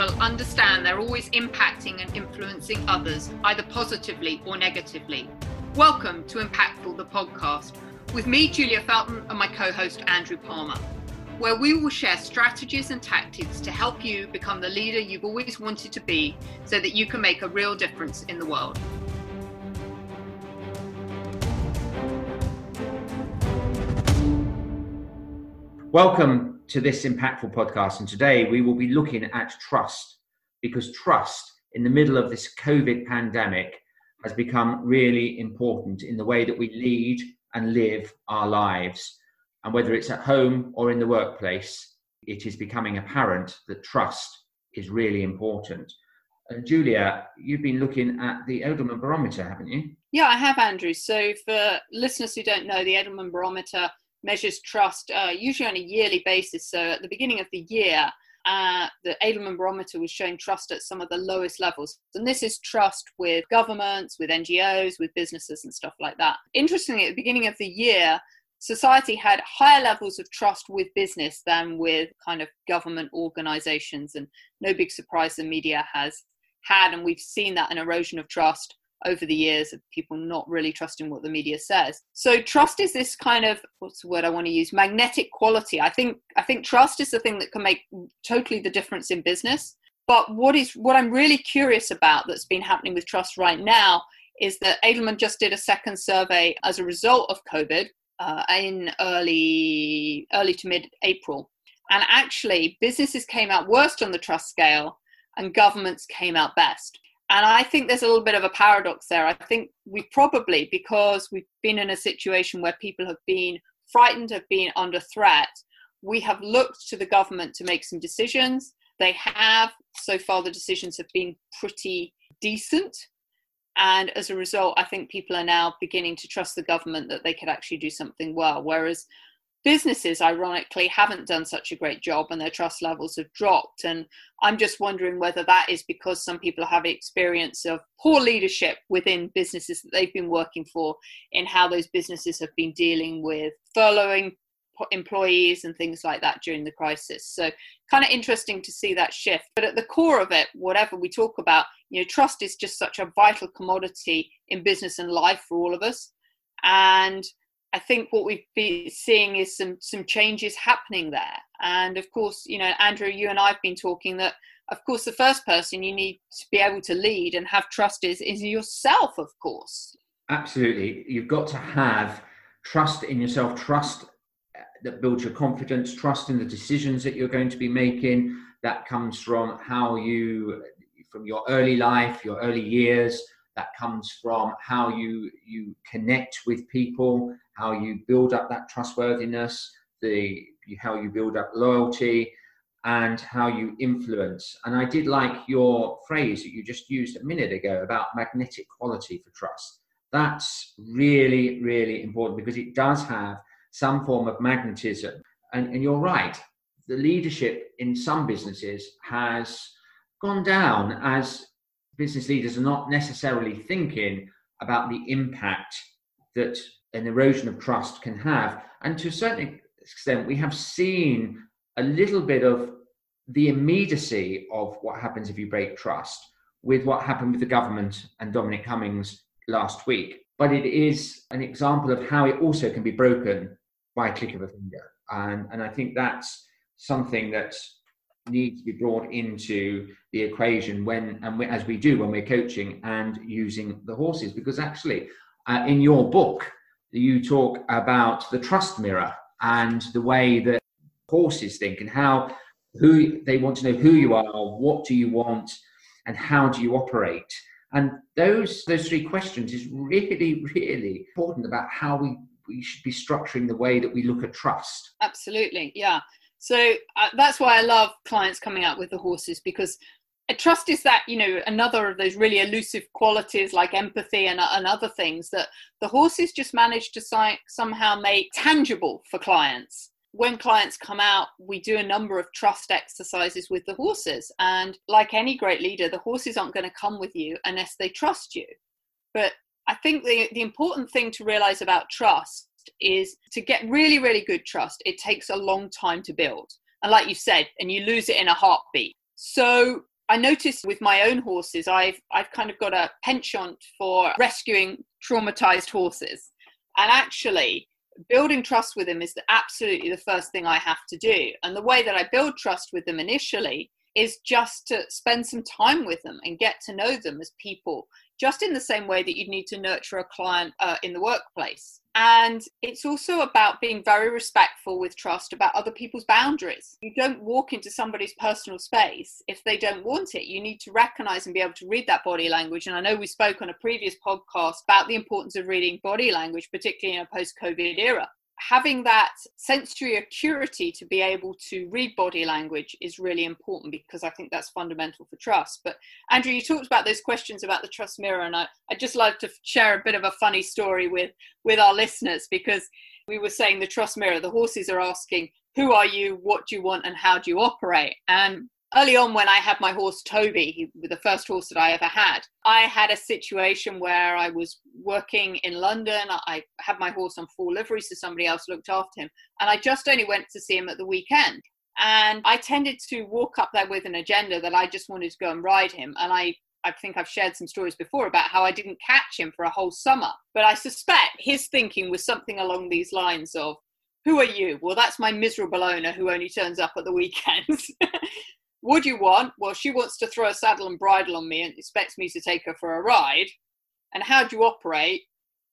people understand they're always impacting and influencing others, either positively or negatively. Welcome to Impactful, the podcast, with me, Julia Felton, and my co host, Andrew Palmer, where we will share strategies and tactics to help you become the leader you've always wanted to be so that you can make a real difference in the world. Welcome to this impactful podcast. And today we will be looking at trust because trust in the middle of this COVID pandemic has become really important in the way that we lead and live our lives. And whether it's at home or in the workplace, it is becoming apparent that trust is really important. And Julia, you've been looking at the Edelman Barometer, haven't you? Yeah, I have, Andrew. So, for listeners who don't know, the Edelman Barometer measures trust uh, usually on a yearly basis. So at the beginning of the year, uh, the Edelman Barometer was showing trust at some of the lowest levels. And this is trust with governments, with NGOs, with businesses, and stuff like that. Interestingly, at the beginning of the year, society had higher levels of trust with business than with kind of government organizations. And no big surprise the media has had. And we've seen that an erosion of trust over the years of people not really trusting what the media says. So trust is this kind of what's the word I want to use magnetic quality. I think I think trust is the thing that can make totally the difference in business. But what is what I'm really curious about that's been happening with trust right now is that Edelman just did a second survey as a result of COVID uh, in early early to mid April, and actually businesses came out worst on the trust scale, and governments came out best. And I think there's a little bit of a paradox there. I think we probably, because we've been in a situation where people have been frightened, have been under threat, we have looked to the government to make some decisions. They have. So far, the decisions have been pretty decent. And as a result, I think people are now beginning to trust the government that they could actually do something well. Whereas businesses ironically haven't done such a great job and their trust levels have dropped. And i'm just wondering whether that is because some people have experience of poor leadership within businesses that they've been working for in how those businesses have been dealing with furloughing employees and things like that during the crisis. So kind of interesting to see that shift. But at the core of it whatever we talk about you know trust is just such a vital commodity in business and life for all of us. And I think what we've been seeing is some some changes happening there. And of course, you know, Andrew, you and I've been talking that of course the first person you need to be able to lead and have trust is is yourself, of course. Absolutely. You've got to have trust in yourself, trust uh, that builds your confidence, trust in the decisions that you're going to be making. That comes from how you from your early life, your early years, that comes from how you you connect with people how you build up that trustworthiness the how you build up loyalty and how you influence. And i did like your phrase that you just used a minute ago about magnetic quality for trust. That's really really important because it does have some form of magnetism. And, and you're right the leadership in some businesses has gone down as business leaders are not necessarily thinking about the impact that an erosion of trust can have. And to a certain extent, we have seen a little bit of the immediacy of what happens if you break trust with what happened with the government and Dominic Cummings last week. But it is an example of how it also can be broken by a click of a finger. And, and I think that's something that needs to be brought into the equation when and we, as we do when we're coaching and using the horses because actually uh, in your book you talk about the trust mirror and the way that horses think and how who they want to know who you are what do you want and how do you operate? And those those three questions is really really important about how we we should be structuring the way that we look at trust. Absolutely yeah. So uh, that's why I love clients coming out with the horses because trust is that you know another of those really elusive qualities like empathy and, and other things that the horses just manage to si- somehow make tangible for clients when clients come out we do a number of trust exercises with the horses and like any great leader the horses aren't going to come with you unless they trust you but i think the, the important thing to realize about trust is to get really, really good trust, it takes a long time to build. And like you said, and you lose it in a heartbeat. So I noticed with my own horses, I've I've kind of got a penchant for rescuing traumatized horses, and actually building trust with them is the, absolutely the first thing I have to do. And the way that I build trust with them initially is just to spend some time with them and get to know them as people just in the same way that you'd need to nurture a client uh, in the workplace. And it's also about being very respectful with trust about other people's boundaries. You don't walk into somebody's personal space if they don't want it. You need to recognize and be able to read that body language. And I know we spoke on a previous podcast about the importance of reading body language, particularly in a post COVID era having that sensory acuity to be able to read body language is really important because I think that's fundamental for trust. But Andrew, you talked about those questions about the trust mirror, and I, I'd just like to share a bit of a funny story with, with our listeners because we were saying the trust mirror, the horses are asking, who are you, what do you want, and how do you operate? And early on when I had my horse Toby, he, the first horse that I ever had, I had a situation where I was working in London. I had my horse on full livery, so somebody else looked after him. And I just only went to see him at the weekend. And I tended to walk up there with an agenda that I just wanted to go and ride him. And I I think I've shared some stories before about how I didn't catch him for a whole summer. But I suspect his thinking was something along these lines of, Who are you? Well, that's my miserable owner who only turns up at the weekends. Would you want? Well, she wants to throw a saddle and bridle on me and expects me to take her for a ride. And how do you operate?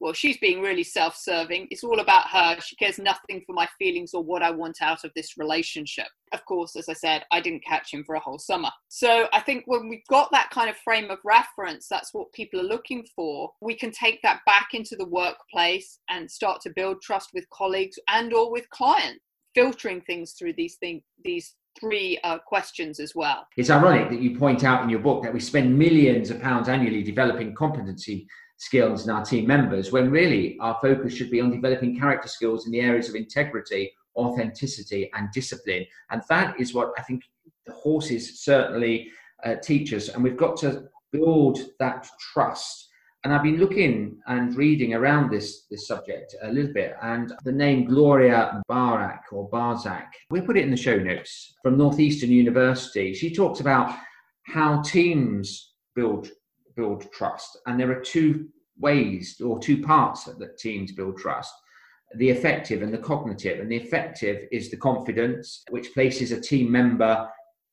Well, she's being really self serving. It's all about her. She cares nothing for my feelings or what I want out of this relationship. Of course, as I said, I didn't catch him for a whole summer. So I think when we've got that kind of frame of reference, that's what people are looking for. We can take that back into the workplace and start to build trust with colleagues and or with clients filtering things through these things these three uh, questions as well. It's ironic that you point out in your book that we spend millions of pounds annually developing competency skills in our team members when really our focus should be on developing character skills in the areas of integrity, authenticity, and discipline. And that is what I think the horses certainly uh, teach us. And we've got to build that trust and I've been looking and reading around this, this subject a little bit, and the name Gloria Barak or Barzak, we put it in the show notes from Northeastern University. She talks about how teams build build trust, and there are two ways or two parts that teams build trust the affective and the cognitive. And the affective is the confidence, which places a team member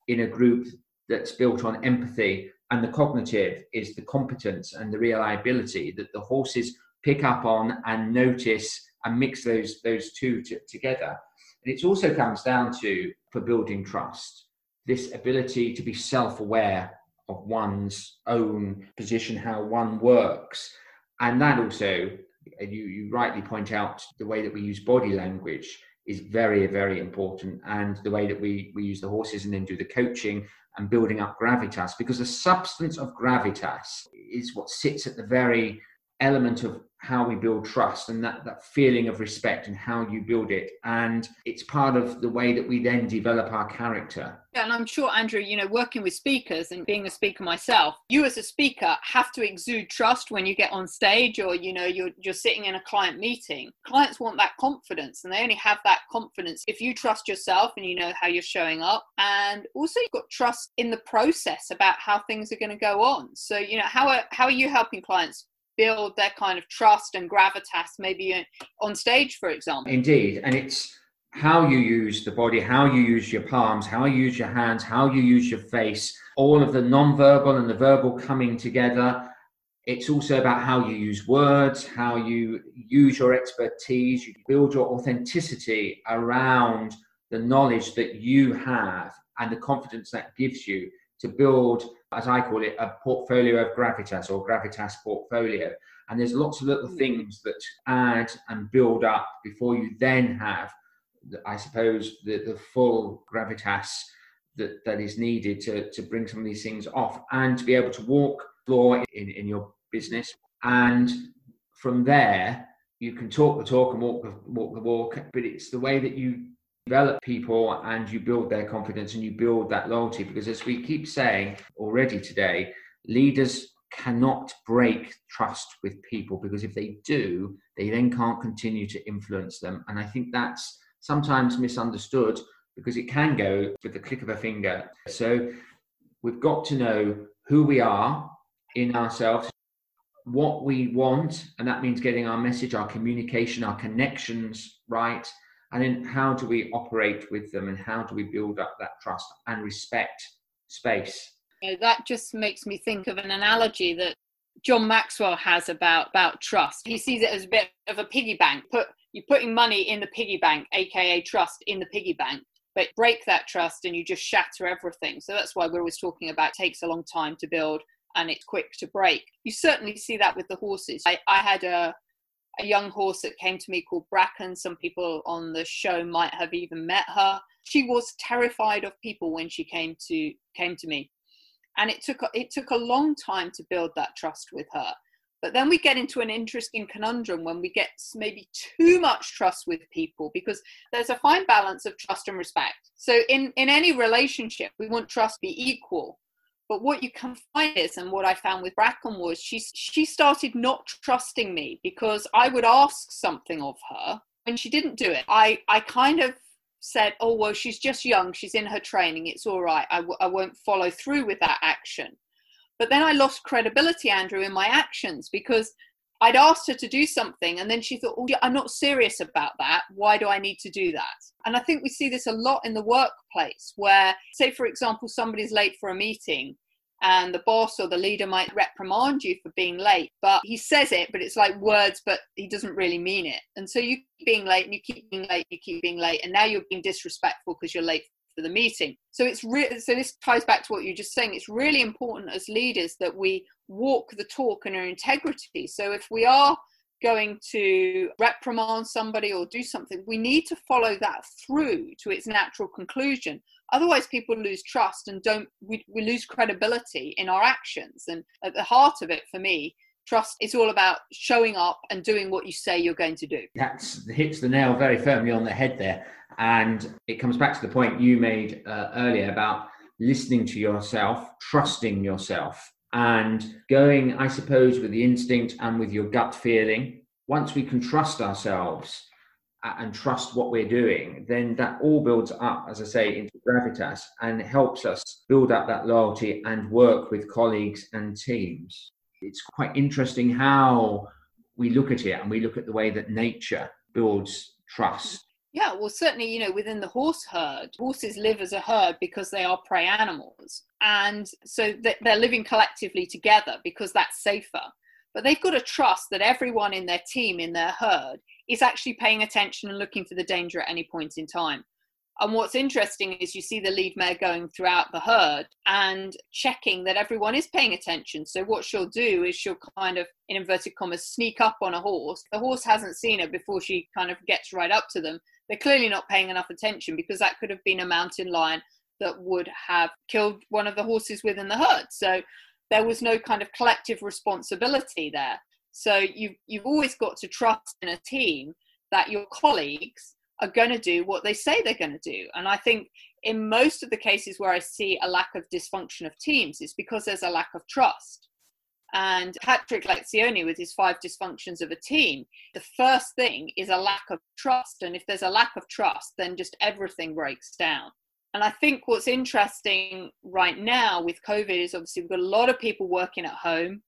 in a group that's built on empathy and the cognitive is the competence and the reliability that the horses pick up on and notice and mix those those two t- together. And it also comes down to for building trust this ability to be self-aware of one's own position how one works. And that also you, you rightly point out the way that we use body language is very very important. And the way that we we use the horses and then do the coaching and building up gravitas because the substance of gravitas is what sits at the very element of how we build trust and that, that feeling of respect and how you build it. And it's part of the way that we then develop our character. Yeah, and I'm sure, Andrew, you know, working with speakers and being a speaker myself, you as a speaker have to exude trust when you get on stage or, you know, you're, you're sitting in a client meeting. Clients want that confidence and they only have that confidence if you trust yourself and you know how you're showing up. And also you've got trust in the process about how things are going to go on. So, you know, how are, how are you helping clients build their kind of trust and gravitas maybe on stage for example? Indeed and it's how you use the body how you use your palms how you use your hands how you use your face all of the non-verbal and the verbal coming together. It's also about how you use words how you use your expertise you build your authenticity around the knowledge that you have and the confidence that gives you to build as I call it, a portfolio of gravitas or gravitas portfolio. And there's lots of little hmm. things that add and build up before you then have, I suppose, the, the full gravitas that, that is needed to, to bring some of these things off and to be able to walk floor in, in your business. And from there, you can talk the talk and walk the, walk the walk, but it's the way that you develop people and you build their confidence and you build that loyalty. Because as we keep saying already today leaders cannot break trust with people because if they do they then can't continue to influence them. And i think that's sometimes misunderstood because it can go with the click of a finger. So we've got to know who we are in ourselves, what we want, and that means getting our message, our communication, our connections right, and then how do we operate with them and how do we build up that trust and respect space. That just makes me think of an analogy that John Maxwell has about about trust. He sees it as a bit of a piggy bank. Put you're putting money in the piggy bank, aka trust, in the piggy bank. But break that trust and you just shatter everything. So that's why we're always talking about takes a long time to build and it's quick to break. You certainly see that with the horses. I, I had a a young horse that came to me called Bracken. Some people on the show might have even met her. She was terrified of people when she came to came to me, and it took it took a long time to build that trust with her. But then we get into an interesting conundrum when we get maybe too much trust with people because there's a fine balance of trust and respect. So in in any relationship, we want trust to be equal. But what you can find is, and what I found with Bracken was she she started not trusting me because I would ask something of her and she didn't do it. I I kind of said, oh well, she's just young, she's in her training, it's all right. I w- I won't follow through with that action. But then I lost credibility, Andrew, in my actions because I'd asked her to do something and then she thought, oh, yeah, I'm not serious about that. Why do I need to do that? And I think we see this a lot in the workplace where, say, for example, somebody's late for a meeting and the boss or the leader might reprimand you for being late, but he says it, but it's like words, but he doesn't really mean it. And so you keep being late and you keep being late, you keep being late, and now you're being disrespectful because you're late for the meeting. So it's really so this ties back to what you're just saying. It's really important as leaders that we walk the talk and our integrity. So if we are going to reprimand somebody or do something, we need to follow that through to its natural conclusion. Otherwise, people lose trust and don't we, we lose credibility in our actions. And at the heart of it, for me, trust is all about showing up and doing what you say you're going to do. That hits the nail very firmly on the head there. And it comes back to the point you made uh, earlier about listening to yourself, trusting yourself, and going, I suppose, with the instinct and with your gut feeling. Once we can trust ourselves and trust what we're doing, then that all builds up, as I say, into gravitas and helps us build up that loyalty and work with colleagues and teams. It's quite interesting how we look at it and we look at the way that nature builds trust yeah, well, certainly, you know, within the horse herd, horses live as a herd because they are prey animals. And so they're living collectively together because that's safer. But they've got to trust that everyone in their team, in their herd, is actually paying attention and looking for the danger at any point in time. And what's interesting is you see the lead mare going throughout the herd and checking that everyone is paying attention. So what she'll do is she'll kind of, in inverted commas, sneak up on a horse. The horse hasn't seen her before she kind of gets right up to them they're clearly not paying enough attention because that could have been a mountain lion that would have killed one of the horses within the herd. So there was no kind of collective responsibility there. So you've, you've always got to trust in a team that your colleagues are going to do what they say they're going to do. And I think in most of the cases where I see a lack of dysfunction of teams, it's because there's a lack of trust. And Patrick Lencioni, with his five dysfunctions of a team, the first thing is a lack of trust. And if there's a lack of trust, then just everything breaks down. And I think what's interesting right now with COVID is obviously we've got a lot of people working at home.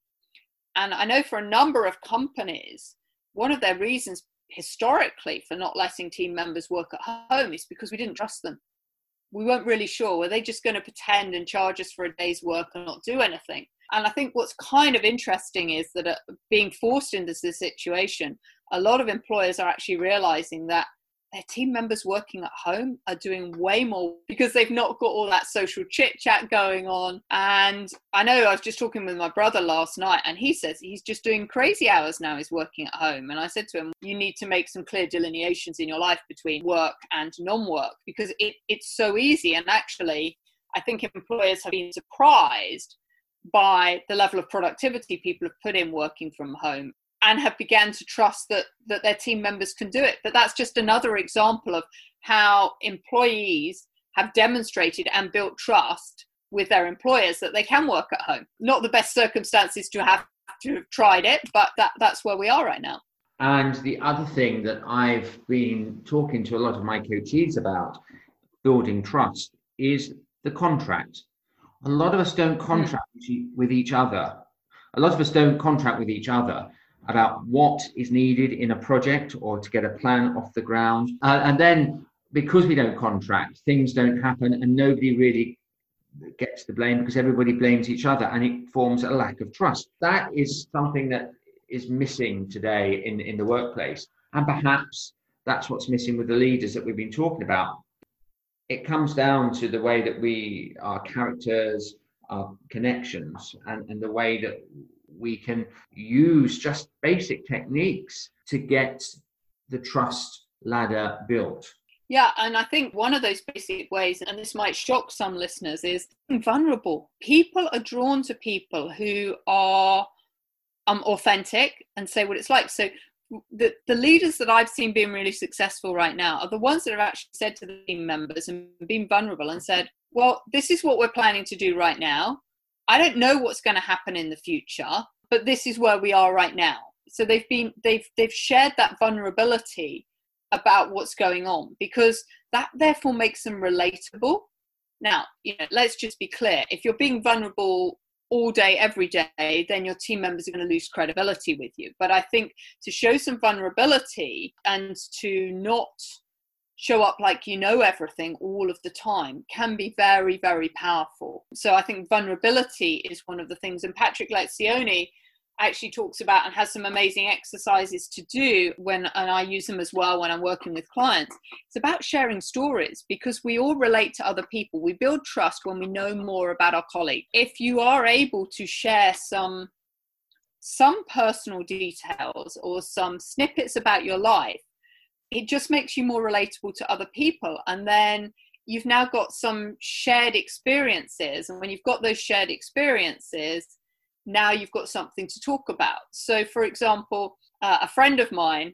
And I know for a number of companies, one of their reasons historically for not letting team members work at home is because we didn't trust them. We weren't really sure. Were they just going to pretend and charge us for a day's work and not do anything? And I think what's kind of interesting is that uh, being forced into this situation, a lot of employers are actually realizing that their team members working at home are doing way more because they've not got all that social chit chat going on. And I know I was just talking with my brother last night, and he says he's just doing crazy hours now. He's working at home. And I said to him, You need to make some clear delineations in your life between work and non work because it, it's so easy. And actually, I think employers have been surprised by the level of productivity people have put in working from home and have began to trust that that their team members can do it. But that's just another example of how employees have demonstrated and built trust with their employers that they can work at home. Not the best circumstances to have to have tried it but that that's where we are right now. And the other thing that i've been talking to a lot of my coaches about building trust is the contract. A lot of us don't contract mm. with each other. A lot of us don't contract with each other about what is needed in a project or to get a plan off the ground. Uh, and then because we don't contract, things don't happen and nobody really gets the blame because everybody blames each other and it forms a lack of trust. That is something that is missing today in, in the workplace. And perhaps that's what's missing with the leaders that we've been talking about. It comes down to the way that we, our characters, our connections, and, and the way that we can use just basic techniques to get the trust ladder built. Yeah, and I think one of those basic ways, and this might shock some listeners, is vulnerable. People are drawn to people who are um, authentic and say what it's like. So the, the leaders that I've seen being really successful right now are the ones that have actually said to the team members and been vulnerable and said, well, this is what we're planning to do right now. I don't know what's going to happen in the future, but this is where we are right now. So they've been they've they've shared that vulnerability about what's going on because that therefore makes them relatable. Now, you know, let's just be clear. If you're being vulnerable all day, every day, then your team members are going to lose credibility with you. But I think to show some vulnerability and to not show up like you know everything all of the time can be very, very powerful. So I think vulnerability is one of the things. And Patrick Lencioni actually talks about and has some amazing exercises to do when and I use them as well when I'm working with clients. It's about sharing stories because we all relate to other people. We build trust when we know more about our colleague. If you are able to share some some personal details or some snippets about your life it just makes you more relatable to other people and then you've now got some shared experiences and when you've got those shared experiences now you've got something to talk about so for example uh, a friend of mine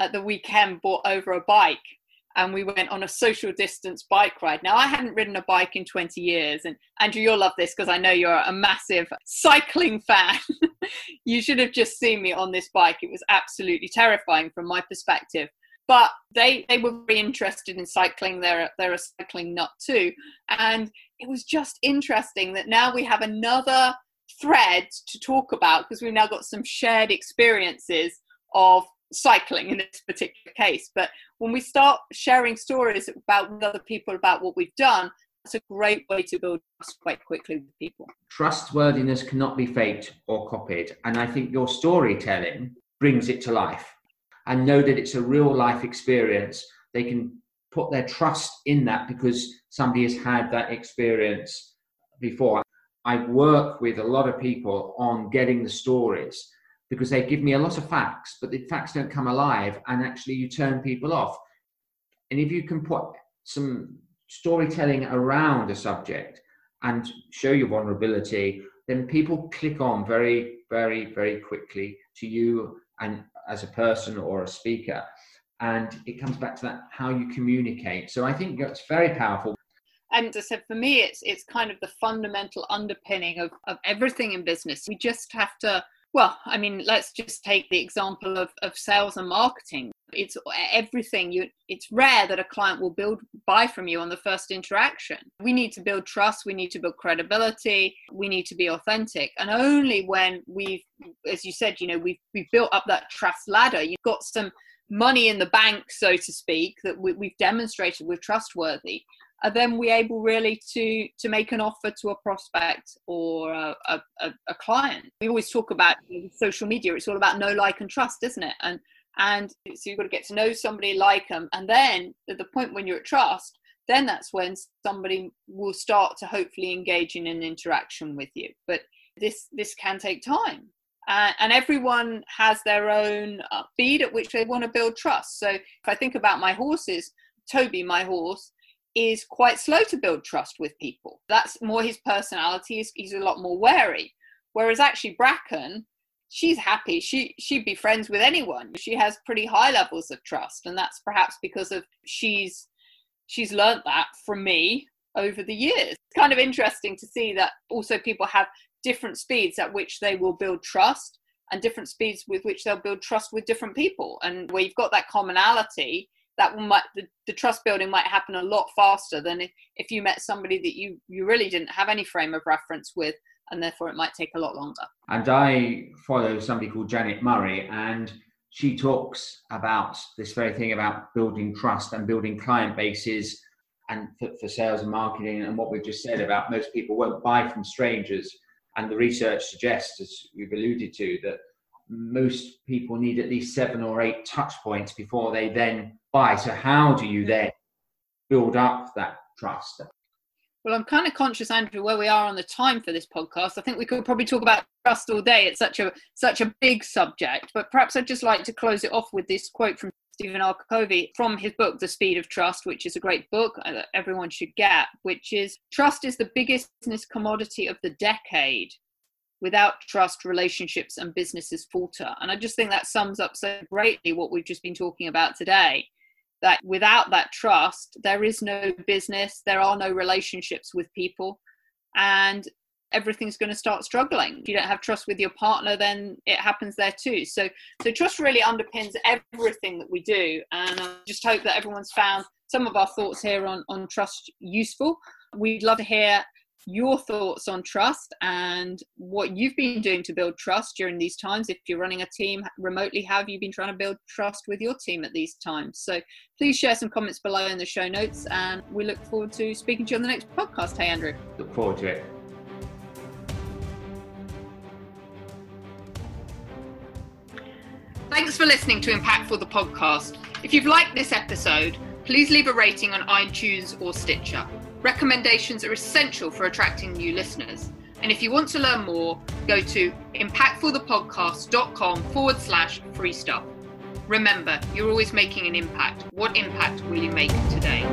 at the weekend bought over a bike and we went on a social distance bike ride. Now, I hadn't ridden a bike in 20 years, and Andrew, you'll love this because I know you're a massive cycling fan. you should have just seen me on this bike. It was absolutely terrifying from my perspective but they they were very interested in cycling. They're they're a cycling nut too. And it was just interesting that now we have another thread to talk about because we've now got some shared experiences of cycling in this particular case. But when we start sharing stories about other people about what we've done that's a great way to build trust quite quickly with people. Trustworthiness cannot be faked or copied. And i think your storytelling brings it to life and know that it's a real life experience, they can put their trust in that because somebody has had that experience before. I work with a lot of people on getting the stories because they give me a lot of facts, but the facts don't come alive and actually you turn people off. And if you can put some storytelling around a subject and show your vulnerability, then people click on very, very, very quickly to you and as a person or a speaker. And it comes back to that how you communicate. So I think that's very powerful. And as I said, for me, it's it's kind of the fundamental underpinning of, of everything in business. We just have to well, I mean, let's just take the example of, of sales and marketing. It's everything. You, it's rare that a client will build buy from you on the first interaction. We need to build trust. We need to build credibility. We need to be authentic. And only when we've, as you said, you know, we've we've built up that trust ladder. You've got some money in the bank, so to speak, that we, we've demonstrated we're trustworthy are then we able really to to make an offer to a prospect or a, a, a client? We always talk about social media. It's all about know like and trust isn't it? And and so you've got to get to know somebody like them and then at the point when you're at trust then that's when somebody will start to hopefully engage in an interaction with you. But this this can take time. Uh, and everyone has their own uh, speed at which they want to build trust. So if i think about my horses toby my horse is quite slow to build trust with people. That's more his personality. He's, he's a lot more wary. Whereas actually Bracken, she's happy. She she'd be friends with anyone. She has pretty high levels of trust, and that's perhaps because of she's she's learnt that from me over the years. It's kind of interesting to see that also people have different speeds at which they will build trust and different speeds with which they'll build trust with different people. And where you've got that commonality, that might the, the trust building might happen a lot faster than if, if you met somebody that you you really didn't have any frame of reference with and therefore it might take a lot longer. And i follow somebody called janet murray and she talks about this very thing about building trust and building client bases and for, for sales and marketing and what we've just said about most people won't buy from strangers. And the research suggests as you've alluded to that most people need at least seven or eight touch points before they then buy. So, how do you hmm. then build up that trust? Well, I'm kind of conscious, Andrew, where we are on the time for this podcast. I think we could probably talk about trust all day. It's such a such a big subject. But perhaps I'd just like to close it off with this quote from Stephen R. Covey from his book, The Speed of Trust, which is a great book uh, that everyone should get, which is trust is the biggest business commodity of the decade without trust, relationships and businesses falter. And I just think that sums up so greatly what we've just been talking about today. That without that trust, there is no business, there are no relationships with people, and everything's going to start struggling. If you don't have trust with your partner, then it happens there too. So, so trust really underpins everything that we do, and I just hope that everyone's found some of our thoughts here on on trust useful. We'd love to hear your thoughts on trust and what you've been doing to build trust during these times. If you're running a team remotely, have you been trying to build trust with your team at these times? So please share some comments below in the show notes, and we look forward to speaking to you on the next podcast. Hey, Andrew. Look forward to it. Thanks for listening to Impactful the podcast. If you've liked this episode, please leave a rating on iTunes or Stitcher. Recommendations are essential for attracting new listeners. And if you want to learn more, go to impactfulthepodcast.com forward slash free stuff. Remember, you're always making an impact. What impact will you make today?